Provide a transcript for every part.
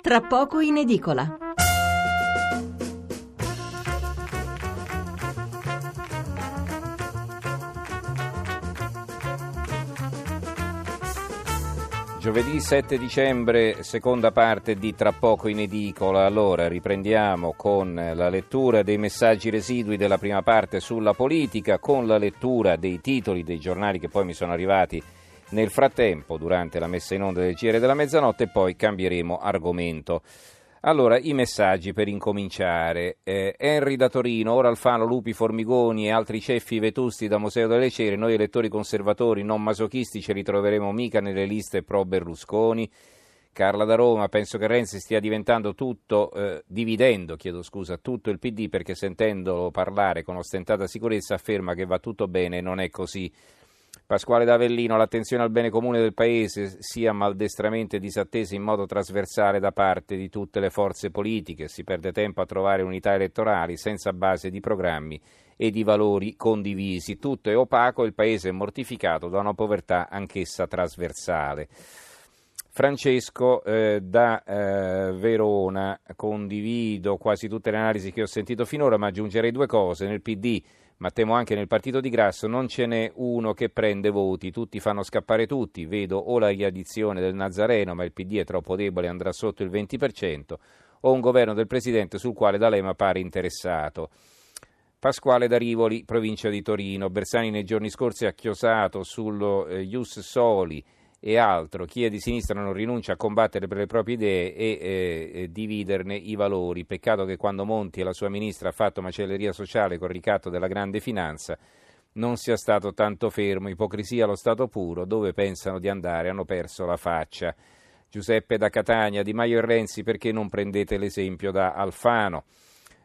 Tra poco in edicola. Giovedì 7 dicembre, seconda parte di Tra poco in edicola. Allora riprendiamo con la lettura dei messaggi residui della prima parte sulla politica, con la lettura dei titoli dei giornali che poi mi sono arrivati nel frattempo durante la messa in onda del GR della mezzanotte poi cambieremo argomento. Allora, i messaggi per incominciare. Eh, Henry da Torino, ora Alfano, Lupi, Formigoni e altri ceffi vetusti da Museo delle Cere, noi elettori conservatori non masochisti ci ritroveremo mica nelle liste pro Berlusconi. Carla da Roma, penso che Renzi stia diventando tutto, eh, dividendo, chiedo scusa, tutto il PD perché sentendolo parlare con ostentata sicurezza afferma che va tutto bene e non è così. Pasquale D'Avellino, l'attenzione al bene comune del Paese sia maldestramente disattesa in modo trasversale da parte di tutte le forze politiche, si perde tempo a trovare unità elettorali senza base di programmi e di valori condivisi. Tutto è opaco e il Paese è mortificato da una povertà anch'essa trasversale. Francesco eh, da eh, Verona, condivido quasi tutte le analisi che ho sentito finora, ma aggiungerei due cose. Nel PD ma temo anche nel partito di Grasso non ce n'è uno che prende voti, tutti fanno scappare tutti, vedo o la riaddizione del Nazareno, ma il PD è troppo debole e andrà sotto il 20%, o un governo del Presidente sul quale D'Alema pare interessato. Pasquale da Rivoli, provincia di Torino. Bersani nei giorni scorsi ha chiosato sullo eh, Ius Soli e altro. Chi è di sinistra non rinuncia a combattere per le proprie idee e eh, dividerne i valori. Peccato che quando Monti e la sua ministra ha fatto macelleria sociale col ricatto della grande finanza non sia stato tanto fermo. Ipocrisia allo stato puro, dove pensano di andare hanno perso la faccia. Giuseppe da Catania, Di Maio e Renzi, perché non prendete l'esempio da Alfano?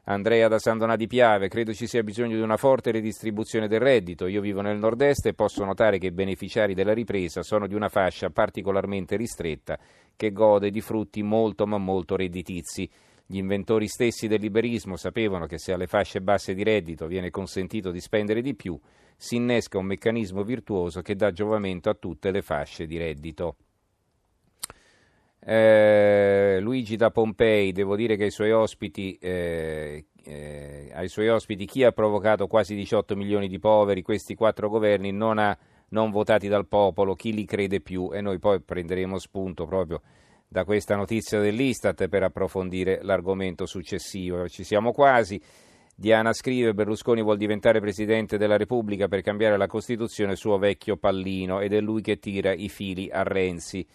Andrea da San Donà di Piave, credo ci sia bisogno di una forte redistribuzione del reddito. Io vivo nel nord-est e posso notare che i beneficiari della ripresa sono di una fascia particolarmente ristretta che gode di frutti molto ma molto redditizi. Gli inventori stessi del liberismo sapevano che se alle fasce basse di reddito viene consentito di spendere di più, si innesca un meccanismo virtuoso che dà giovamento a tutte le fasce di reddito. Eh, Luigi da Pompei, devo dire che ai suoi, ospiti, eh, eh, ai suoi ospiti chi ha provocato quasi 18 milioni di poveri, questi quattro governi non, ha, non votati dal popolo, chi li crede più e noi poi prenderemo spunto proprio da questa notizia dell'Istat per approfondire l'argomento successivo. Ci siamo quasi. Diana scrive Berlusconi vuol diventare Presidente della Repubblica per cambiare la Costituzione suo vecchio pallino ed è lui che tira i fili a Renzi.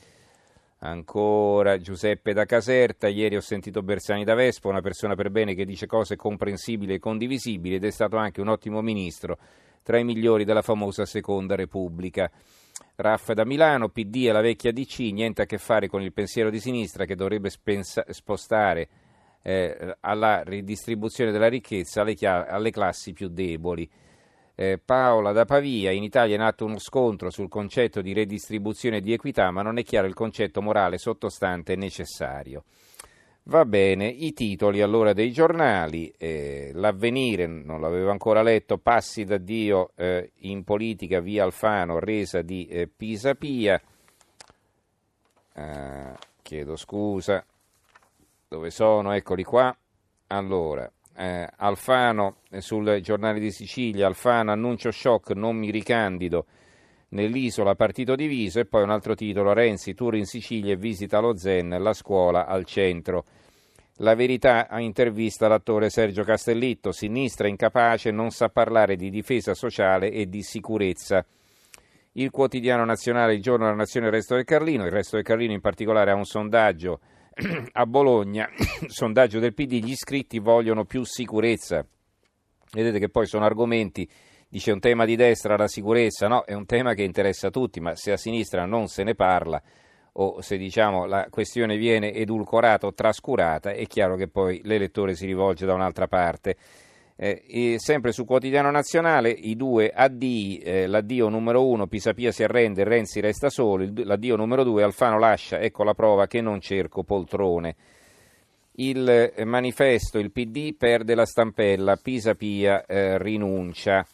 Ancora Giuseppe da Caserta, ieri ho sentito Bersani da Vespa, una persona per bene che dice cose comprensibili e condivisibili ed è stato anche un ottimo ministro, tra i migliori della famosa Seconda Repubblica. Raffa da Milano, PD e la vecchia DC, niente a che fare con il pensiero di sinistra che dovrebbe spensa- spostare eh, alla ridistribuzione della ricchezza alle, chia- alle classi più deboli. Eh, Paola da Pavia, in Italia è nato uno scontro sul concetto di redistribuzione di equità, ma non è chiaro il concetto morale sottostante necessario. Va bene, i titoli allora dei giornali, eh, l'avvenire, non l'avevo ancora letto, passi da Dio eh, in politica via Alfano, resa di eh, Pisapia, ah, chiedo scusa, dove sono? Eccoli qua, allora, eh, Alfano eh, sul giornale di Sicilia, Alfano annuncio shock, non mi ricandido nell'isola partito diviso e poi un altro titolo, Renzi tour in Sicilia e visita lo Zen, la scuola al centro. La verità ha intervista l'attore Sergio Castellitto, sinistra incapace, non sa parlare di difesa sociale e di sicurezza. Il quotidiano nazionale, il giorno della nazione, il resto del Carlino, il resto del Carlino in particolare ha un sondaggio a Bologna, sondaggio del PD, gli iscritti vogliono più sicurezza. Vedete che poi sono argomenti, dice un tema di destra la sicurezza, no, è un tema che interessa a tutti, ma se a sinistra non se ne parla o se diciamo la questione viene edulcorata o trascurata, è chiaro che poi l'elettore si rivolge da un'altra parte. Eh, sempre sul quotidiano nazionale i due addii, eh, l'addio numero uno Pisapia si arrende, Renzi resta solo, il, l'addio numero due Alfano lascia, ecco la prova che non cerco poltrone. Il eh, manifesto, il PD perde la stampella, Pisapia eh, rinuncia.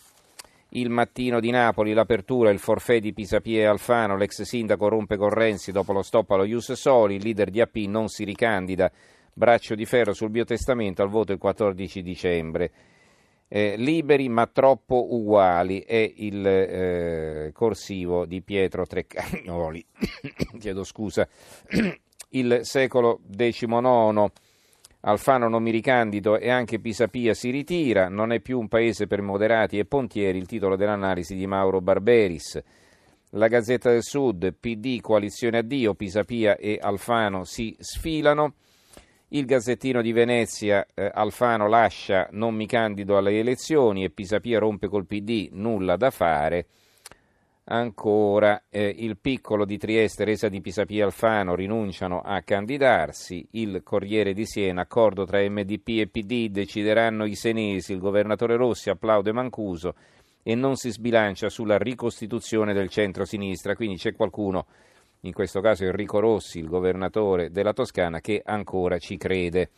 il mattino di Napoli, l'apertura, il forfè di Pisapia e Alfano, l'ex sindaco rompe con Renzi dopo lo stop allo Ius Soli, il leader di AP non si ricandida, braccio di ferro sul biotestamento al voto il 14 dicembre. Eh, liberi ma troppo uguali è il eh, corsivo di Pietro Treccagnoli. Chiedo scusa. il secolo XIX. Alfano non mi ricandido e anche Pisapia si ritira, non è più un paese per moderati e pontieri, il titolo dell'analisi di Mauro Barberis. La Gazzetta del Sud, PD, coalizione addio, Pisapia e Alfano si sfilano. Il Gazzettino di Venezia, eh, Alfano lascia, non mi candido alle elezioni e Pisapia rompe col PD, nulla da fare. Ancora eh, il piccolo di Trieste, Resa di Pisapia Alfano rinunciano a candidarsi. Il Corriere di Siena, accordo tra MDP e PD, decideranno i senesi. Il governatore Rossi applaude Mancuso e non si sbilancia sulla ricostituzione del centro-sinistra. Quindi c'è qualcuno, in questo caso Enrico Rossi, il governatore della Toscana, che ancora ci crede.